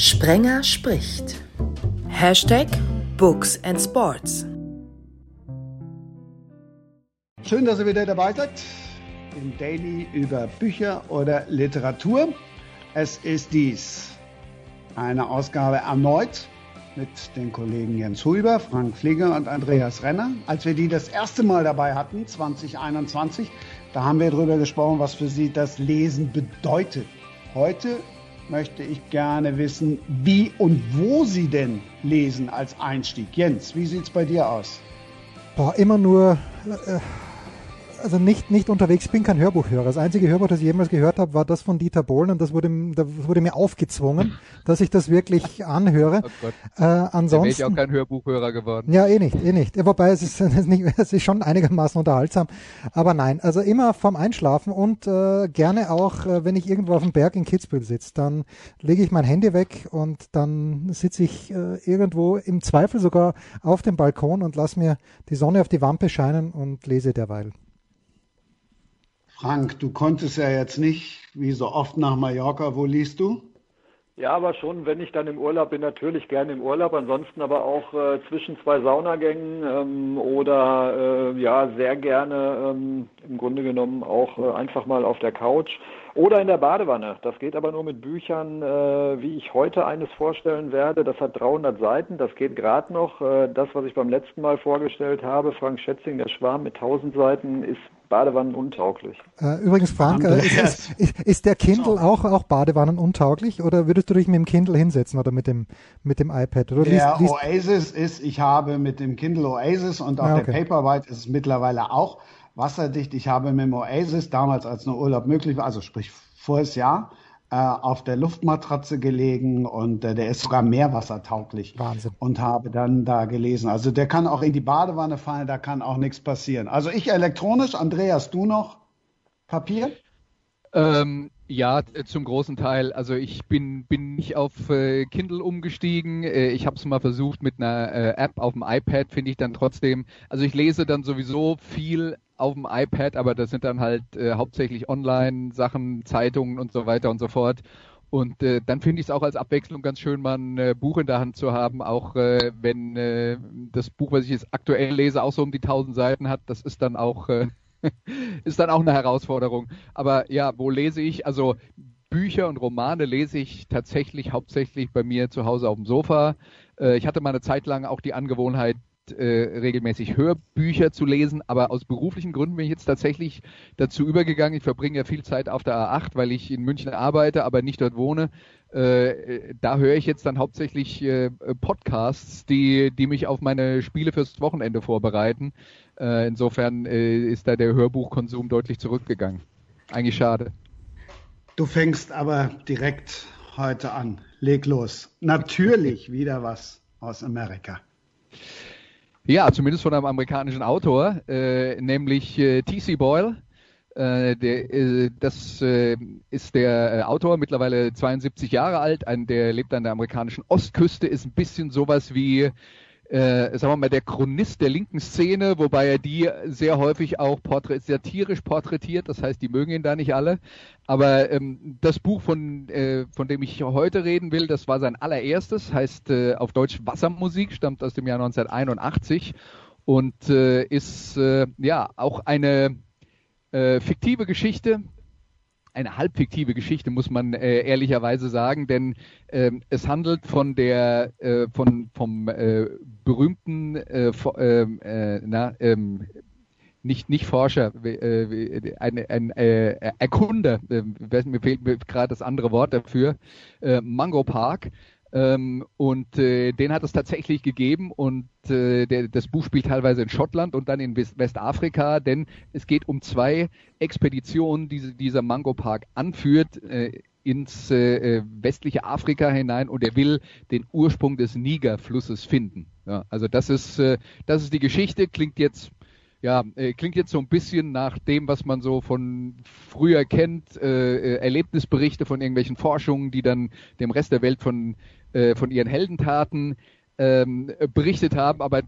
Sprenger spricht. Hashtag Books and Sports. Schön, dass ihr wieder dabei seid im Daily über Bücher oder Literatur. Es ist dies eine Ausgabe erneut mit den Kollegen Jens Huber, Frank Flieger und Andreas Renner. Als wir die das erste Mal dabei hatten, 2021, da haben wir darüber gesprochen, was für sie das Lesen bedeutet. Heute möchte ich gerne wissen, wie und wo Sie denn lesen als Einstieg. Jens, wie sieht es bei dir aus? Boah, immer nur äh, also nicht, nicht unterwegs bin, kein Hörbuchhörer. Das einzige Hörbuch, das ich jemals gehört habe, war das von Dieter Bohlen und das wurde, das wurde mir aufgezwungen, dass ich das wirklich anhöre. Oh Gott. Äh, ansonsten. wäre ich auch kein Hörbuchhörer geworden. Ja, eh nicht, eh nicht. Ja, wobei es ist, es ist, nicht, es ist schon einigermaßen unterhaltsam. Aber nein, also immer vorm Einschlafen und äh, gerne auch, äh, wenn ich irgendwo auf dem Berg in Kitzbühel sitze, dann lege ich mein Handy weg und dann sitze ich äh, irgendwo im Zweifel sogar auf dem Balkon und lass mir die Sonne auf die Wampe scheinen und lese derweil. Frank, du konntest ja jetzt nicht, wie so oft nach Mallorca. Wo liest du? Ja, aber schon, wenn ich dann im Urlaub bin, natürlich gerne im Urlaub, ansonsten aber auch äh, zwischen zwei Saunagängen ähm, oder äh, ja, sehr gerne ähm, im Grunde genommen auch äh, einfach mal auf der Couch oder in der Badewanne. Das geht aber nur mit Büchern, äh, wie ich heute eines vorstellen werde. Das hat 300 Seiten, das geht gerade noch. Äh, das, was ich beim letzten Mal vorgestellt habe, Frank Schätzing, der Schwarm mit 1000 Seiten, ist badewannenuntauglich. Äh, übrigens, Frank, äh, ist, ist, ist, der Kindle auch, auch badewannenuntauglich oder würdest du dich mit dem Kindle hinsetzen oder mit dem, mit dem iPad? Oder der liest, liest Oasis ist, ich habe mit dem Kindle Oasis und auch ah, okay. der Paperwhite ist es mittlerweile auch wasserdicht. Ich habe mit dem Oasis damals, als nur Urlaub möglich war, also sprich voriges Jahr, auf der Luftmatratze gelegen und äh, der ist sogar meerwassertauglich. Wahnsinn. Und habe dann da gelesen. Also der kann auch in die Badewanne fallen, da kann auch nichts passieren. Also ich elektronisch, Andreas, du noch Papier? Ähm, ja, zum großen Teil. Also ich bin, bin nicht auf äh, Kindle umgestiegen. Äh, ich habe es mal versucht mit einer äh, App auf dem iPad, finde ich dann trotzdem. Also ich lese dann sowieso viel auf dem iPad, aber das sind dann halt äh, hauptsächlich Online-Sachen, Zeitungen und so weiter und so fort. Und äh, dann finde ich es auch als Abwechslung ganz schön, mal ein äh, Buch in der Hand zu haben, auch äh, wenn äh, das Buch, was ich jetzt aktuell lese, auch so um die 1000 Seiten hat. Das ist dann auch äh, ist dann auch eine Herausforderung. Aber ja, wo lese ich? Also Bücher und Romane lese ich tatsächlich hauptsächlich bei mir zu Hause auf dem Sofa. Äh, ich hatte mal eine Zeit lang auch die Angewohnheit, äh, regelmäßig Hörbücher zu lesen, aber aus beruflichen Gründen bin ich jetzt tatsächlich dazu übergegangen. Ich verbringe ja viel Zeit auf der A8, weil ich in München arbeite, aber nicht dort wohne. Äh, da höre ich jetzt dann hauptsächlich äh, Podcasts, die, die mich auf meine Spiele fürs Wochenende vorbereiten. Äh, insofern äh, ist da der Hörbuchkonsum deutlich zurückgegangen. Eigentlich schade. Du fängst aber direkt heute an. Leg los. Natürlich wieder was aus Amerika. Ja, zumindest von einem amerikanischen Autor, äh, nämlich äh, T.C. Boyle. Äh, der, äh, das äh, ist der Autor, mittlerweile 72 Jahre alt, ein, der lebt an der amerikanischen Ostküste, ist ein bisschen sowas wie äh, sagen wir mal, der Chronist der linken Szene, wobei er die sehr häufig auch porträt satirisch porträtiert, das heißt, die mögen ihn da nicht alle. Aber ähm, das Buch, von, äh, von dem ich heute reden will, das war sein allererstes, heißt äh, auf Deutsch Wassermusik, stammt aus dem Jahr 1981 und äh, ist äh, ja auch eine äh, fiktive Geschichte, eine halbfiktive Geschichte, muss man äh, ehrlicherweise sagen, denn ähm, es handelt von der äh, von vom äh, berühmten äh, ähm, äh, na, ähm, nicht, nicht Forscher, äh, ein, ein äh, Erkunder, äh, mir fehlt gerade das andere Wort dafür, äh, Mango Park, ähm, und äh, den hat es tatsächlich gegeben und äh, der, das Buch spielt teilweise in Schottland und dann in West Westafrika, denn es geht um zwei Expeditionen, die dieser Mango Park anführt. Äh, ins äh, westliche Afrika hinein und er will den Ursprung des Niger-Flusses finden. Ja, also das ist, äh, das ist die Geschichte, klingt jetzt ja, äh, klingt jetzt so ein bisschen nach dem, was man so von früher kennt, äh, Erlebnisberichte von irgendwelchen Forschungen, die dann dem Rest der Welt von äh, von ihren Heldentaten ähm, berichtet haben, aber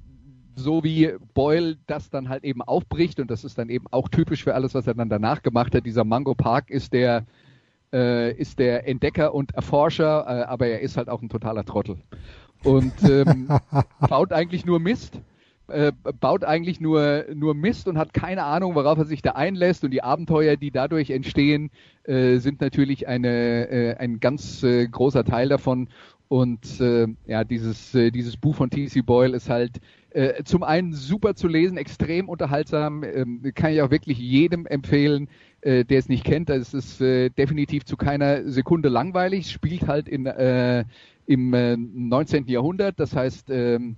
so wie Boyle das dann halt eben aufbricht und das ist dann eben auch typisch für alles, was er dann danach gemacht hat. Dieser Mango Park ist der äh, ist der Entdecker und Erforscher, äh, aber er ist halt auch ein totaler Trottel. Und ähm, baut eigentlich nur Mist. Äh, baut eigentlich nur, nur Mist und hat keine Ahnung, worauf er sich da einlässt. Und die Abenteuer, die dadurch entstehen, äh, sind natürlich eine, äh, ein ganz äh, großer Teil davon. Und äh, ja, dieses, dieses Buch von T.C. Boyle ist halt zum einen super zu lesen, extrem unterhaltsam, ähm, kann ich auch wirklich jedem empfehlen, der es nicht kennt. Es ist definitiv zu keiner Sekunde langweilig, spielt halt in, im äh, 19. Jahrhundert, das heißt, ähm,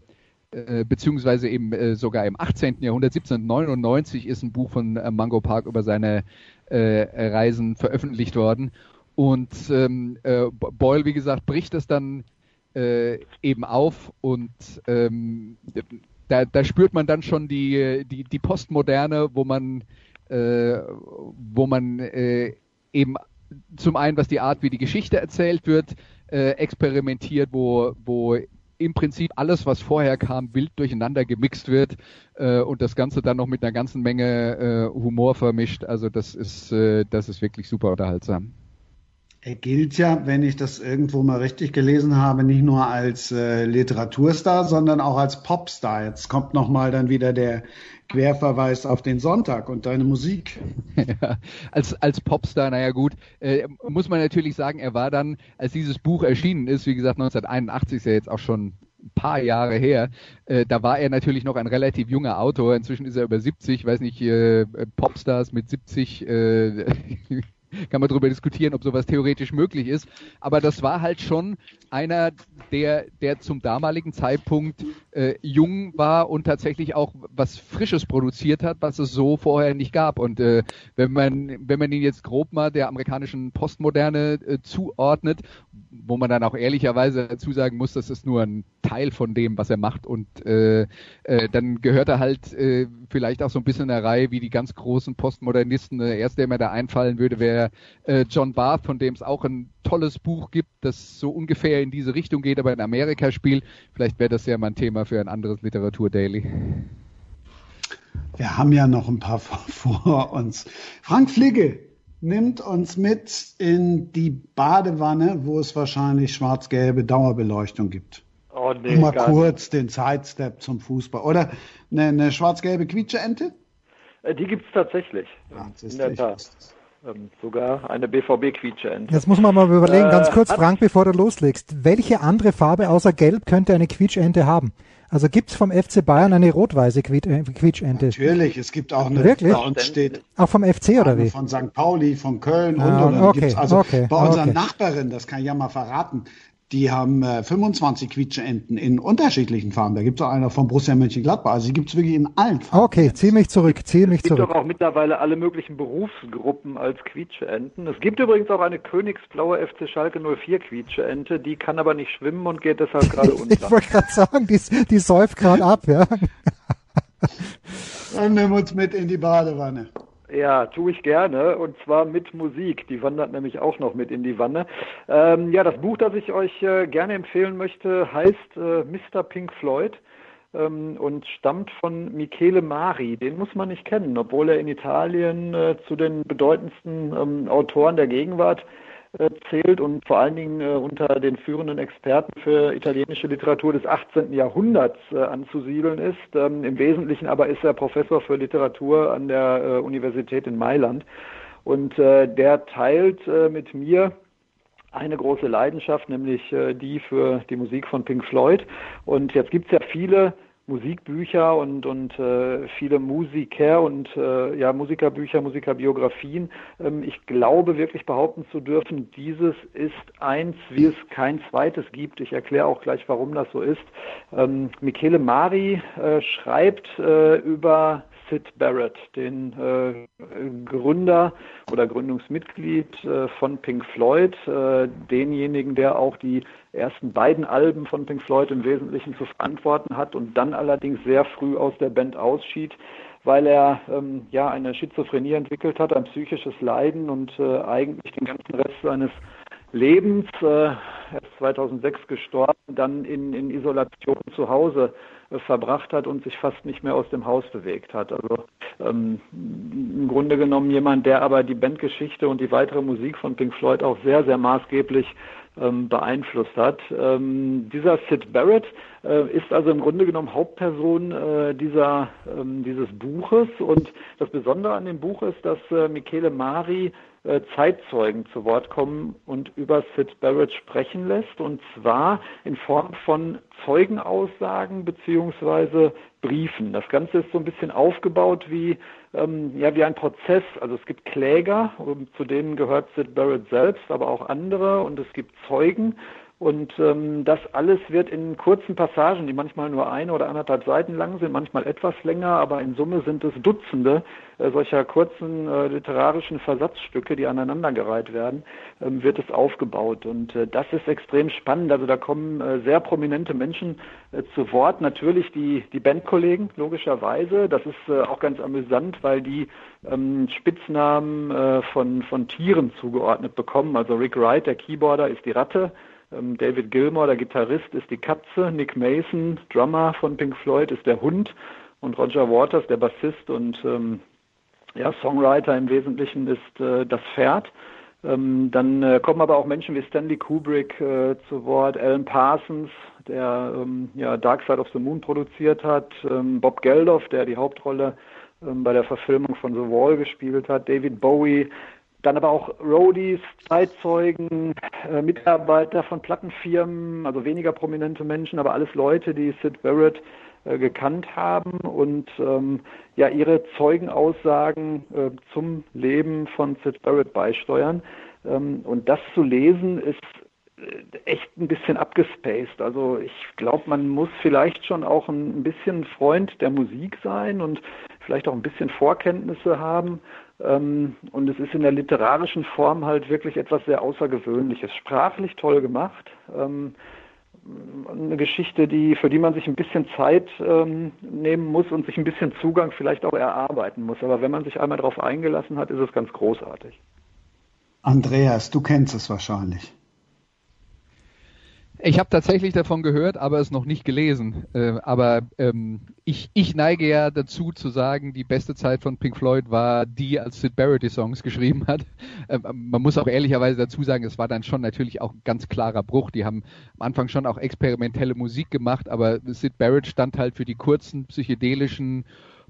äh, beziehungsweise eben äh, sogar im 18. Jahrhundert, 1799 ist ein Buch von äh, Mango Park über seine äh, Reisen veröffentlicht worden. Und ähm, äh, Boyle, wie gesagt, bricht es dann eben auf und ähm, da, da, spürt man dann schon die, die, die Postmoderne, wo man, wo man eben zum einen, was die Art, wie die Geschichte erzählt wird, experimentiert, wo, wo im Prinzip alles, was vorher kam, wild durcheinander gemixt wird äh, und das Ganze dann noch mit einer ganzen Menge äh, Humor vermischt. Also das ist, äh, das ist wirklich super unterhaltsam. Er gilt ja, wenn ich das irgendwo mal richtig gelesen habe, nicht nur als äh, Literaturstar, sondern auch als Popstar. Jetzt kommt nochmal dann wieder der Querverweis auf den Sonntag und deine Musik. Ja, als, als Popstar, naja gut, äh, muss man natürlich sagen, er war dann, als dieses Buch erschienen ist, wie gesagt 1981 ist ja jetzt auch schon ein paar Jahre her, äh, da war er natürlich noch ein relativ junger Autor. Inzwischen ist er über 70, weiß nicht, äh, Popstars mit 70, äh, kann man darüber diskutieren, ob sowas theoretisch möglich ist. Aber das war halt schon einer, der, der zum damaligen Zeitpunkt äh, jung war und tatsächlich auch was Frisches produziert hat, was es so vorher nicht gab. Und äh, wenn man, wenn man ihn jetzt grob mal der amerikanischen Postmoderne äh, zuordnet, wo man dann auch ehrlicherweise dazu sagen muss, das ist nur ein Teil von dem, was er macht. Und äh, äh, dann gehört er halt äh, vielleicht auch so ein bisschen in der Reihe wie die ganz großen Postmodernisten. Der erste, der mir da einfallen würde, wäre äh, John Barth, von dem es auch ein tolles Buch gibt, das so ungefähr in diese Richtung geht, aber in Amerika spielt. Vielleicht wäre das ja mal ein Thema für ein anderes Literatur-Daily. Wir haben ja noch ein paar vor uns. Frank Fligge, nimmt uns mit in die Badewanne, wo es wahrscheinlich schwarz-gelbe Dauerbeleuchtung gibt. Oh, nee, mal kurz nicht. den Sidestep zum Fußball. Oder eine, eine schwarz-gelbe Quietscheente? Äh, die gibt es tatsächlich. Ja, in der Tat. Ähm, sogar eine BVB-Quietscheente. Jetzt muss man mal überlegen, ganz äh, kurz, äh, Frank, bevor du loslegst. Welche andere Farbe außer Gelb könnte eine Quietscheente haben? Also gibt es vom FC Bayern eine rot-weiße äh, Quietschente? Natürlich, es gibt auch eine, Wirklich? bei uns steht. Auch vom FC oder wie? Von St. Pauli, von Köln ah, und, und okay, also okay, bei unserer okay. Nachbarin, das kann ich ja mal verraten, die haben äh, 25 Quietscheenten in unterschiedlichen Farben. Da gibt es auch einer von Borussia Mönchengladbach. Also die gibt es wirklich in allen Farben. Okay, zieh mich zurück, zieh mich zurück. Es gibt doch auch mittlerweile alle möglichen Berufsgruppen als Quietscheenten. Es gibt übrigens auch eine königsblaue FC Schalke 04 Quietscheente, die kann aber nicht schwimmen und geht deshalb gerade unter. ich wollte gerade sagen, die, die säuft gerade ab, ja. Dann nehmen wir uns mit in die Badewanne. Ja, tue ich gerne und zwar mit Musik. Die wandert nämlich auch noch mit in die Wanne. Ähm, ja, das Buch, das ich euch äh, gerne empfehlen möchte, heißt äh, Mr. Pink Floyd ähm, und stammt von Michele Mari. Den muss man nicht kennen, obwohl er in Italien äh, zu den bedeutendsten ähm, Autoren der Gegenwart zählt und vor allen Dingen äh, unter den führenden Experten für italienische Literatur des 18. Jahrhunderts äh, anzusiedeln ist. Ähm, Im Wesentlichen aber ist er Professor für Literatur an der Universität in Mailand. Und der teilt mit mir eine große Leidenschaft, nämlich die für die Musik von Pink Floyd. Und jetzt gibt es ja viele Musikbücher und, und äh, viele Musiker und äh, ja, Musikerbücher, Musikerbiografien. Ähm, ich glaube wirklich behaupten zu dürfen, dieses ist eins, wie es kein zweites gibt. Ich erkläre auch gleich, warum das so ist. Ähm, Michele Mari äh, schreibt äh, über Sid Barrett, den äh, Gründer oder Gründungsmitglied äh, von Pink Floyd, äh, denjenigen, der auch die ersten beiden Alben von Pink Floyd im Wesentlichen zu verantworten hat und dann allerdings sehr früh aus der Band ausschied, weil er ähm, ja eine Schizophrenie entwickelt hat, ein psychisches Leiden und äh, eigentlich den ganzen Rest seines Lebens, äh, er ist 2006 gestorben, dann in, in Isolation zu Hause verbracht hat und sich fast nicht mehr aus dem Haus bewegt hat. Also ähm, im Grunde genommen jemand, der aber die Bandgeschichte und die weitere Musik von Pink Floyd auch sehr, sehr maßgeblich ähm, beeinflusst hat. Ähm, dieser Sid Barrett äh, ist also im Grunde genommen Hauptperson äh, dieser, ähm, dieses Buches und das Besondere an dem Buch ist, dass äh, Michele Mari Zeitzeugen zu Wort kommen und über Sid Barrett sprechen lässt, und zwar in Form von Zeugenaussagen beziehungsweise Briefen. Das Ganze ist so ein bisschen aufgebaut wie, ähm, ja, wie ein Prozess. Also es gibt Kläger, zu denen gehört Sid Barrett selbst, aber auch andere, und es gibt Zeugen. Und ähm, das alles wird in kurzen Passagen, die manchmal nur eine oder anderthalb Seiten lang sind, manchmal etwas länger, aber in Summe sind es Dutzende äh, solcher kurzen äh, literarischen Versatzstücke, die aneinandergereiht werden, ähm, wird es aufgebaut. Und äh, das ist extrem spannend. Also da kommen äh, sehr prominente Menschen äh, zu Wort. Natürlich die, die Bandkollegen, logischerweise. Das ist äh, auch ganz amüsant, weil die ähm, Spitznamen äh, von, von Tieren zugeordnet bekommen. Also Rick Wright, der Keyboarder, ist die Ratte. Ähm, David Gilmour, der Gitarrist, ist die Katze. Nick Mason, Drummer von Pink Floyd, ist der Hund. Und Roger Waters, der Bassist und ähm, ja, Songwriter im Wesentlichen, ist äh, das Pferd. Ähm, dann äh, kommen aber auch Menschen wie Stanley Kubrick äh, zu Wort, Alan Parsons, der ähm, ja, Dark Side of the Moon produziert hat, ähm, Bob Geldof, der die Hauptrolle ähm, bei der Verfilmung von The Wall gespielt hat, David Bowie, dann aber auch Roadies, Zeitzeugen, äh, Mitarbeiter von Plattenfirmen, also weniger prominente Menschen, aber alles Leute, die Sid Barrett äh, gekannt haben und ähm, ja ihre Zeugenaussagen äh, zum Leben von Sid Barrett beisteuern. Ähm, und das zu lesen ist äh, echt ein bisschen abgespaced. Also ich glaube, man muss vielleicht schon auch ein bisschen Freund der Musik sein und vielleicht auch ein bisschen Vorkenntnisse haben, und es ist in der literarischen Form halt wirklich etwas sehr Außergewöhnliches. Sprachlich toll gemacht. Ähm, eine Geschichte, die, für die man sich ein bisschen Zeit ähm, nehmen muss und sich ein bisschen Zugang vielleicht auch erarbeiten muss. Aber wenn man sich einmal darauf eingelassen hat, ist es ganz großartig. Andreas, du kennst es wahrscheinlich. Ich habe tatsächlich davon gehört, aber es noch nicht gelesen. Äh, aber ähm, ich, ich neige ja dazu zu sagen, die beste Zeit von Pink Floyd war die, als Sid Barrett die Songs geschrieben hat. Ähm, man muss auch ehrlicherweise dazu sagen, es war dann schon natürlich auch ein ganz klarer Bruch. Die haben am Anfang schon auch experimentelle Musik gemacht, aber Sid Barrett stand halt für die kurzen psychedelischen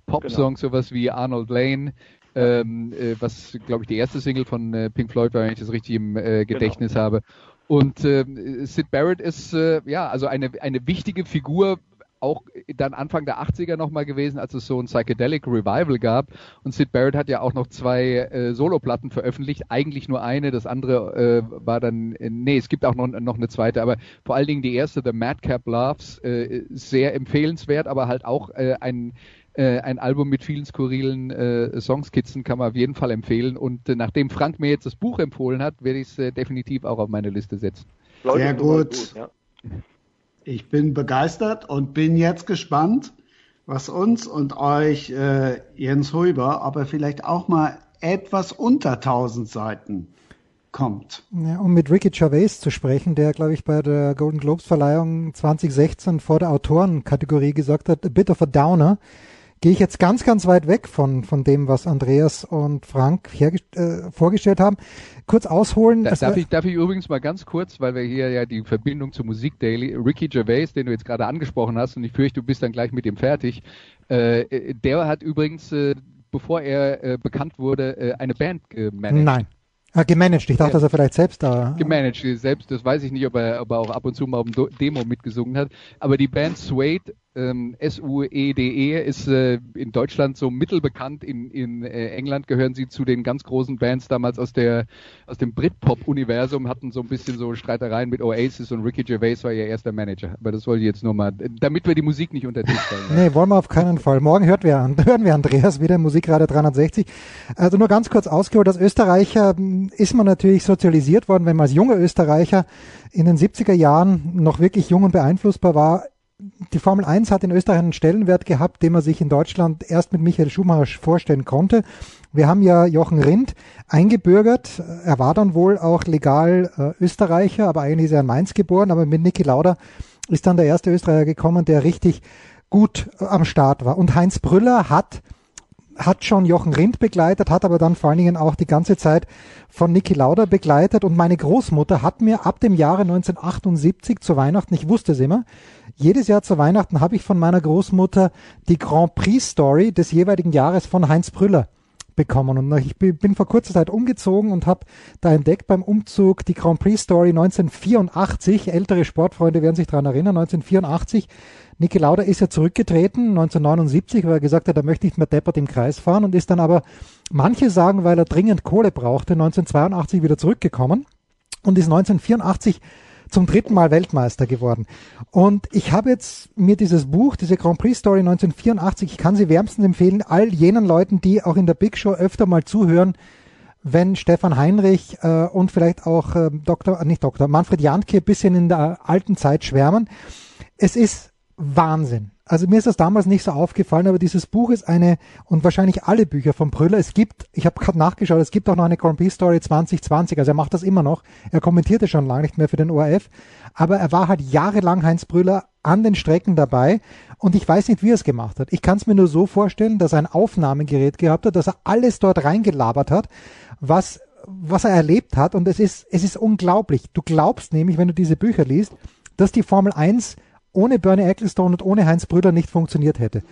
Pop-Songs, genau. sowas wie Arnold Lane, ähm, äh, was glaube ich die erste Single von äh, Pink Floyd war, wenn ich das richtig im äh, Gedächtnis genau. habe. Und äh, Sid Barrett ist äh, ja also eine, eine wichtige Figur, auch dann Anfang der 80er nochmal gewesen, als es so ein Psychedelic Revival gab. Und Sid Barrett hat ja auch noch zwei äh, Soloplatten veröffentlicht, eigentlich nur eine, das andere äh, war dann, äh, nee, es gibt auch noch, noch eine zweite, aber vor allen Dingen die erste, The Madcap Loves, äh, sehr empfehlenswert, aber halt auch äh, ein äh, ein Album mit vielen skurrilen äh, Songskizzen kann man auf jeden Fall empfehlen. Und äh, nachdem Frank mir jetzt das Buch empfohlen hat, werde ich es äh, definitiv auch auf meine Liste setzen. Sehr gut. gut ja. Ich bin begeistert und bin jetzt gespannt, was uns und euch äh, Jens Huber, aber vielleicht auch mal etwas unter 1000 Seiten kommt. Ja, um mit Ricky Gervais zu sprechen, der, glaube ich, bei der Golden Globes Verleihung 2016 vor der Autorenkategorie gesagt hat, a bit of a downer gehe ich jetzt ganz, ganz weit weg von, von dem, was Andreas und Frank äh, vorgestellt haben. Kurz ausholen. Da, darf, ich, darf ich übrigens mal ganz kurz, weil wir hier ja die Verbindung zur Musik Daily, Ricky Gervais, den du jetzt gerade angesprochen hast, und ich fürchte, du bist dann gleich mit ihm fertig, äh, der hat übrigens, äh, bevor er äh, bekannt wurde, äh, eine Band gemanagt. Nein. Ah, gemanagt. Ich dachte, dass er vielleicht selbst da. Gemanagt, selbst. Das weiß ich nicht, ob er, ob er auch ab und zu mal auf dem Demo mitgesungen hat. Aber die Band Suede ähm, S-U-E-D-E -E ist äh, in Deutschland so mittelbekannt. In, in äh, England gehören sie zu den ganz großen Bands damals aus der aus dem Britpop-Universum, hatten so ein bisschen so Streitereien mit Oasis und Ricky Gervais war ihr erster Manager. Aber das wollte ich jetzt nur mal, damit wir die Musik nicht unter Tisch stellen. nee, wollen wir auf keinen Fall. Morgen hört wir, hören wir Andreas wieder Musikradio 360. Also nur ganz kurz ausgeholt, als Österreicher hm, ist man natürlich sozialisiert worden, wenn man als junger Österreicher in den 70er Jahren noch wirklich jung und beeinflussbar war, die Formel 1 hat in Österreich einen Stellenwert gehabt, den man sich in Deutschland erst mit Michael Schumacher vorstellen konnte. Wir haben ja Jochen Rindt eingebürgert. Er war dann wohl auch legal äh, Österreicher, aber eigentlich ist er in Mainz geboren. Aber mit Niki Lauda ist dann der erste Österreicher gekommen, der richtig gut am Start war. Und Heinz Brüller hat hat schon Jochen Rindt begleitet, hat aber dann vor allen Dingen auch die ganze Zeit von Niki Lauda begleitet und meine Großmutter hat mir ab dem Jahre 1978 zu Weihnachten, ich wusste es immer, jedes Jahr zu Weihnachten habe ich von meiner Großmutter die Grand Prix Story des jeweiligen Jahres von Heinz Brüller bekommen. Und ich bin vor kurzer Zeit umgezogen und habe da entdeckt beim Umzug die Grand Prix Story 1984. Ältere Sportfreunde werden sich daran erinnern. 1984. Niki Lauda ist ja zurückgetreten 1979, weil er gesagt hat, er möchte nicht mehr deppert im Kreis fahren und ist dann aber, manche sagen, weil er dringend Kohle brauchte, 1982 wieder zurückgekommen und ist 1984 zum dritten Mal Weltmeister geworden. Und ich habe jetzt mir dieses Buch, diese Grand Prix Story 1984, ich kann sie wärmstens empfehlen, all jenen Leuten, die auch in der Big Show öfter mal zuhören, wenn Stefan Heinrich äh, und vielleicht auch äh, Dr., äh, nicht Dr., Manfred Jantke bisschen in der alten Zeit schwärmen. Es ist Wahnsinn. Also mir ist das damals nicht so aufgefallen, aber dieses Buch ist eine, und wahrscheinlich alle Bücher von Brüller, es gibt, ich habe gerade nachgeschaut, es gibt auch noch eine Grand Prix Story 2020, also er macht das immer noch, er kommentierte schon lange nicht mehr für den ORF, aber er war halt jahrelang Heinz Brüller an den Strecken dabei. Und ich weiß nicht, wie er es gemacht hat. Ich kann es mir nur so vorstellen, dass er ein Aufnahmegerät gehabt hat, dass er alles dort reingelabert hat, was was er erlebt hat. Und es ist es ist unglaublich. Du glaubst nämlich, wenn du diese Bücher liest, dass die Formel 1 ohne Bernie Ecclestone und ohne Heinz Brüder nicht funktioniert hätte.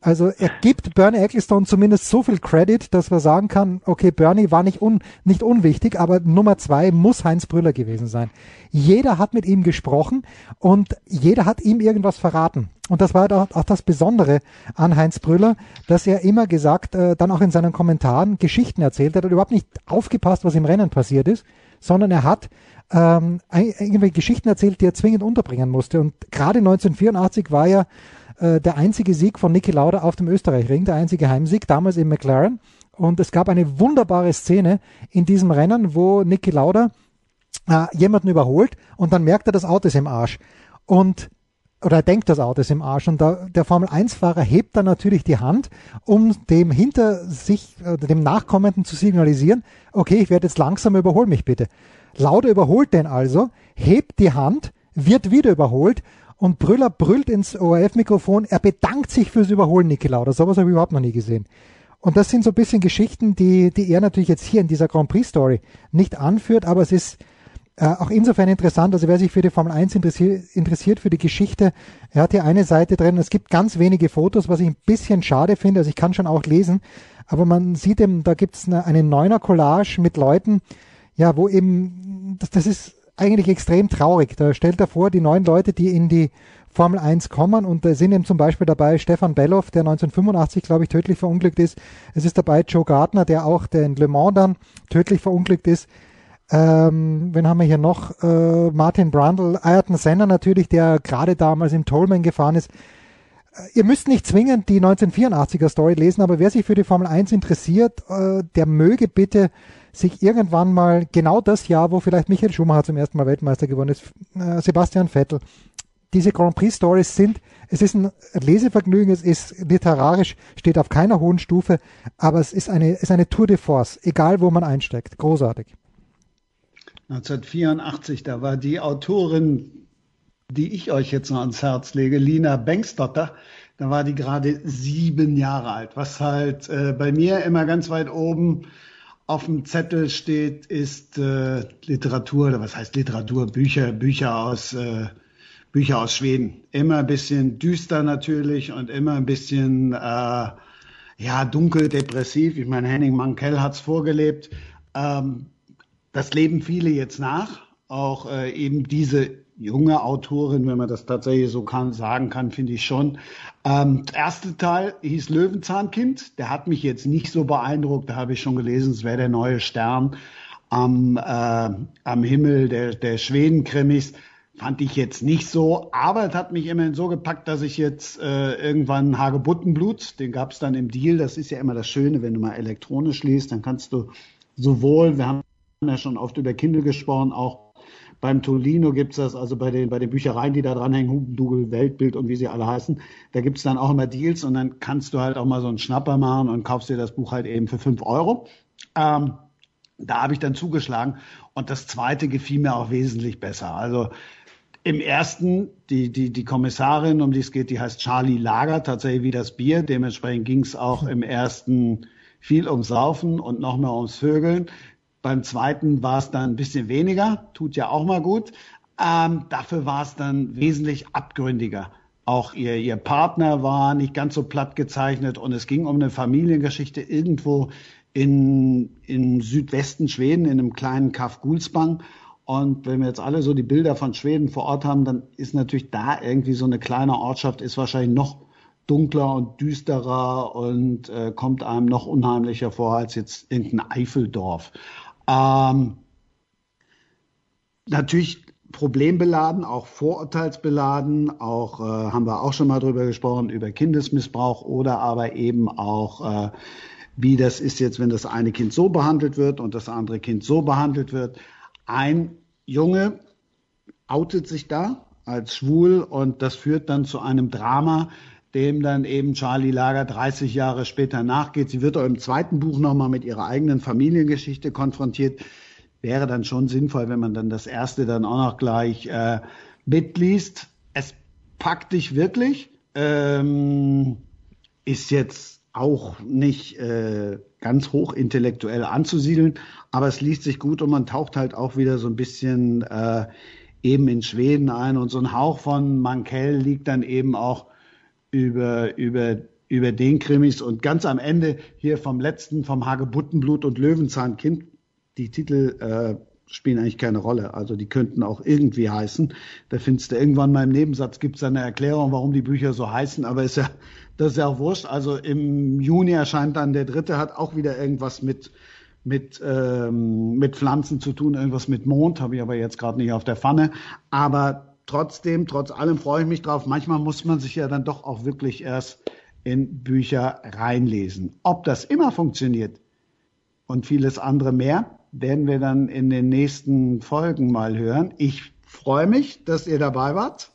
Also er gibt Bernie Ecclestone zumindest so viel Credit, dass man sagen kann, okay, Bernie war nicht, un, nicht unwichtig, aber Nummer zwei muss Heinz Brüller gewesen sein. Jeder hat mit ihm gesprochen und jeder hat ihm irgendwas verraten. Und das war auch, auch das Besondere an Heinz Brüller, dass er immer gesagt, äh, dann auch in seinen Kommentaren Geschichten erzählt hat. Er hat überhaupt nicht aufgepasst, was im Rennen passiert ist, sondern er hat ähm, irgendwelche Geschichten erzählt, die er zwingend unterbringen musste. Und gerade 1984 war ja äh, der einzige Sieg von Niki Lauda auf dem Österreichring, der einzige Heimsieg, damals im McLaren. Und es gab eine wunderbare Szene in diesem Rennen, wo Niki Lauda äh, jemanden überholt und dann merkt er, das Auto ist im Arsch. Und oder er denkt, das Auto ist im Arsch. Und da, der Formel-1-Fahrer hebt dann natürlich die Hand, um dem hinter sich, oder dem Nachkommenden zu signalisieren, okay, ich werde jetzt langsam, überhol mich bitte. Lauda überholt den also, hebt die Hand, wird wieder überholt und Brüller brüllt ins ORF-Mikrofon, er bedankt sich fürs Überholen, Niki Lauda. Sowas habe ich überhaupt noch nie gesehen. Und das sind so ein bisschen Geschichten, die, die er natürlich jetzt hier in dieser Grand Prix-Story nicht anführt, aber es ist äh, auch insofern interessant, also wer sich für die Formel 1 interessiert, interessiert, für die Geschichte, er hat hier eine Seite drin, es gibt ganz wenige Fotos, was ich ein bisschen schade finde, also ich kann schon auch lesen, aber man sieht eben, da gibt es eine, eine Neuner-Collage mit Leuten, ja, wo eben, das, das ist eigentlich extrem traurig. Da stellt er vor, die neun Leute, die in die Formel 1 kommen und da sind eben zum Beispiel dabei Stefan Belloff, der 1985, glaube ich, tödlich verunglückt ist. Es ist dabei Joe Gardner, der auch, der in Le Mans dann tödlich verunglückt ist. Ähm, wen haben wir hier noch? Äh, Martin Brundle, Ayrton Senna natürlich, der gerade damals im Tolman gefahren ist. Ihr müsst nicht zwingend die 1984er Story lesen, aber wer sich für die Formel 1 interessiert, äh, der möge bitte sich irgendwann mal genau das Jahr, wo vielleicht Michael Schumacher zum ersten Mal Weltmeister geworden ist, äh, Sebastian Vettel, diese Grand Prix Stories sind, es ist ein Lesevergnügen, es ist literarisch, steht auf keiner hohen Stufe, aber es ist eine, ist eine Tour de Force, egal wo man einsteckt. Großartig. 1984, da war die Autorin, die ich euch jetzt noch ans Herz lege, Lina Bengstotter, da war die gerade sieben Jahre alt, was halt äh, bei mir immer ganz weit oben auf dem Zettel steht, ist äh, Literatur, oder was heißt Literatur, Bücher, Bücher aus, äh, Bücher aus Schweden. Immer ein bisschen düster natürlich und immer ein bisschen äh, ja, dunkel, depressiv. Ich meine, Henning Mankell hat's vorgelebt. Ähm, das leben viele jetzt nach. Auch äh, eben diese junge Autorin, wenn man das tatsächlich so kann, sagen kann, finde ich schon. Ähm, der erste Teil hieß Löwenzahnkind. Der hat mich jetzt nicht so beeindruckt. Da habe ich schon gelesen, es wäre der neue Stern am, äh, am Himmel der, der Schweden-Krimis. Fand ich jetzt nicht so, aber es hat mich immerhin so gepackt, dass ich jetzt äh, irgendwann Hagebuttenblut, den gab es dann im Deal. Das ist ja immer das Schöne, wenn du mal elektronisch liest, dann kannst du sowohl, wir haben ja schon oft über Kindle gesprochen, auch beim Tolino gibt's das, also bei den, bei den Büchereien, die da dranhängen, Hubendugel, Weltbild und wie sie alle heißen, da gibt's dann auch immer Deals und dann kannst du halt auch mal so einen Schnapper machen und kaufst dir das Buch halt eben für fünf Euro. Ähm, da habe ich dann zugeschlagen und das zweite gefiel mir auch wesentlich besser. Also Im ersten, die, die, die Kommissarin, um die es geht, die heißt Charlie Lager, tatsächlich wie das Bier. Dementsprechend ging es auch im ersten viel ums Saufen und noch mehr ums Vögeln. Beim zweiten war es dann ein bisschen weniger, tut ja auch mal gut. Ähm, dafür war es dann wesentlich abgründiger. Auch ihr, ihr Partner war nicht ganz so platt gezeichnet und es ging um eine Familiengeschichte irgendwo in, in Südwesten Schweden, in einem kleinen Kaff Gulsbang. Und wenn wir jetzt alle so die Bilder von Schweden vor Ort haben, dann ist natürlich da irgendwie so eine kleine Ortschaft, ist wahrscheinlich noch dunkler und düsterer und äh, kommt einem noch unheimlicher vor als jetzt irgendein Eifeldorf. Ähm, natürlich problembeladen, auch vorurteilsbeladen, auch äh, haben wir auch schon mal drüber gesprochen, über Kindesmissbrauch oder aber eben auch, äh, wie das ist jetzt, wenn das eine Kind so behandelt wird und das andere Kind so behandelt wird. Ein Junge outet sich da als schwul und das führt dann zu einem Drama, dem dann eben Charlie Lager 30 Jahre später nachgeht. Sie wird auch im zweiten Buch nochmal mit ihrer eigenen Familiengeschichte konfrontiert. Wäre dann schon sinnvoll, wenn man dann das erste dann auch noch gleich äh, mitliest. Es packt dich wirklich. Ähm, ist jetzt auch nicht äh, ganz hoch intellektuell anzusiedeln, aber es liest sich gut und man taucht halt auch wieder so ein bisschen äh, eben in Schweden ein und so ein Hauch von Mankell liegt dann eben auch über, über, über den Krimis und ganz am Ende hier vom letzten, vom Hagebuttenblut und Löwenzahnkind, die Titel äh, spielen eigentlich keine Rolle. Also die könnten auch irgendwie heißen. Da findest du irgendwann mal im Nebensatz gibt es eine Erklärung, warum die Bücher so heißen, aber ist ja, das ist ja auch wurscht. Also im Juni erscheint dann der dritte, hat auch wieder irgendwas mit mit, ähm, mit Pflanzen zu tun, irgendwas mit Mond, habe ich aber jetzt gerade nicht auf der Pfanne. Aber trotzdem, trotz allem freue ich mich drauf. Manchmal muss man sich ja dann doch auch wirklich erst in Bücher reinlesen. Ob das immer funktioniert und vieles andere mehr, werden wir dann in den nächsten Folgen mal hören. Ich freue mich, dass ihr dabei wart.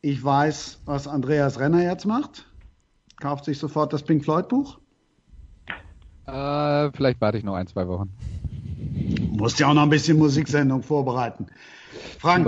Ich weiß, was Andreas Renner jetzt macht. Kauft sich sofort das Pink Floyd Buch. Äh, vielleicht warte ich noch ein, zwei Wochen. Musst ja auch noch ein bisschen Musiksendung vorbereiten. Frank,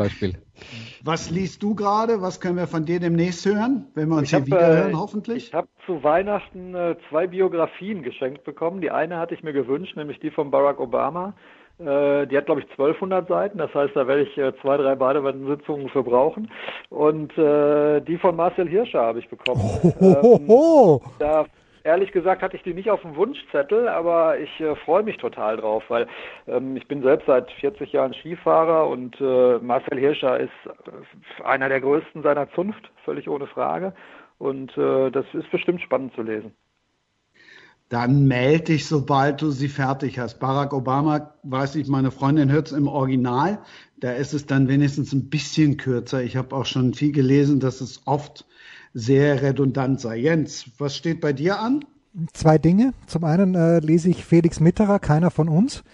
was liest du gerade? Was können wir von dir demnächst hören, wenn wir uns ich hier hab, wieder hören, äh, hoffentlich? Ich habe zu Weihnachten äh, zwei Biografien geschenkt bekommen. Die eine hatte ich mir gewünscht, nämlich die von Barack Obama. Äh, die hat, glaube ich, 1200 Seiten. Das heißt, da werde ich äh, zwei, drei Badewannensitzungen für brauchen. Und äh, die von Marcel Hirscher habe ich bekommen. Oh, ähm, da Ehrlich gesagt hatte ich die nicht auf dem Wunschzettel, aber ich äh, freue mich total drauf, weil ähm, ich bin selbst seit 40 Jahren Skifahrer und äh, Marcel Hirscher ist äh, einer der größten seiner Zunft, völlig ohne Frage. Und äh, das ist bestimmt spannend zu lesen. Dann melde dich, sobald du sie fertig hast. Barack Obama, weiß ich, meine Freundin hört es im Original. Da ist es dann wenigstens ein bisschen kürzer. Ich habe auch schon viel gelesen, dass es oft sehr redundant sei. Jens, was steht bei dir an? Zwei Dinge. Zum einen äh, lese ich Felix Mitterer, keiner von uns.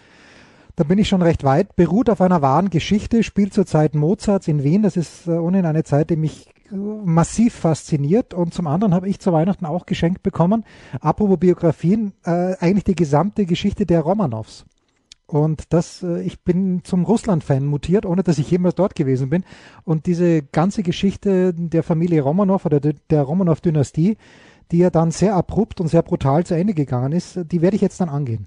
Da bin ich schon recht weit. Beruht auf einer wahren Geschichte, spielt zur Zeit Mozarts in Wien. Das ist äh, ohnehin eine Zeit, die mich äh, massiv fasziniert. Und zum anderen habe ich zu Weihnachten auch geschenkt bekommen, apropos Biografien, äh, eigentlich die gesamte Geschichte der Romanows. Und das, äh, ich bin zum Russland-Fan mutiert, ohne dass ich jemals dort gewesen bin. Und diese ganze Geschichte der Familie Romanov oder der Romanov-Dynastie, die ja dann sehr abrupt und sehr brutal zu Ende gegangen ist, die werde ich jetzt dann angehen.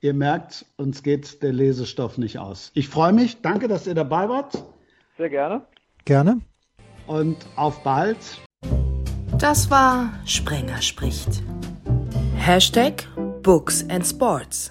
Ihr merkt, uns geht der Lesestoff nicht aus. Ich freue mich. Danke, dass ihr dabei wart. Sehr gerne. Gerne. Und auf bald. Das war Sprenger spricht. Hashtag Books and Sports.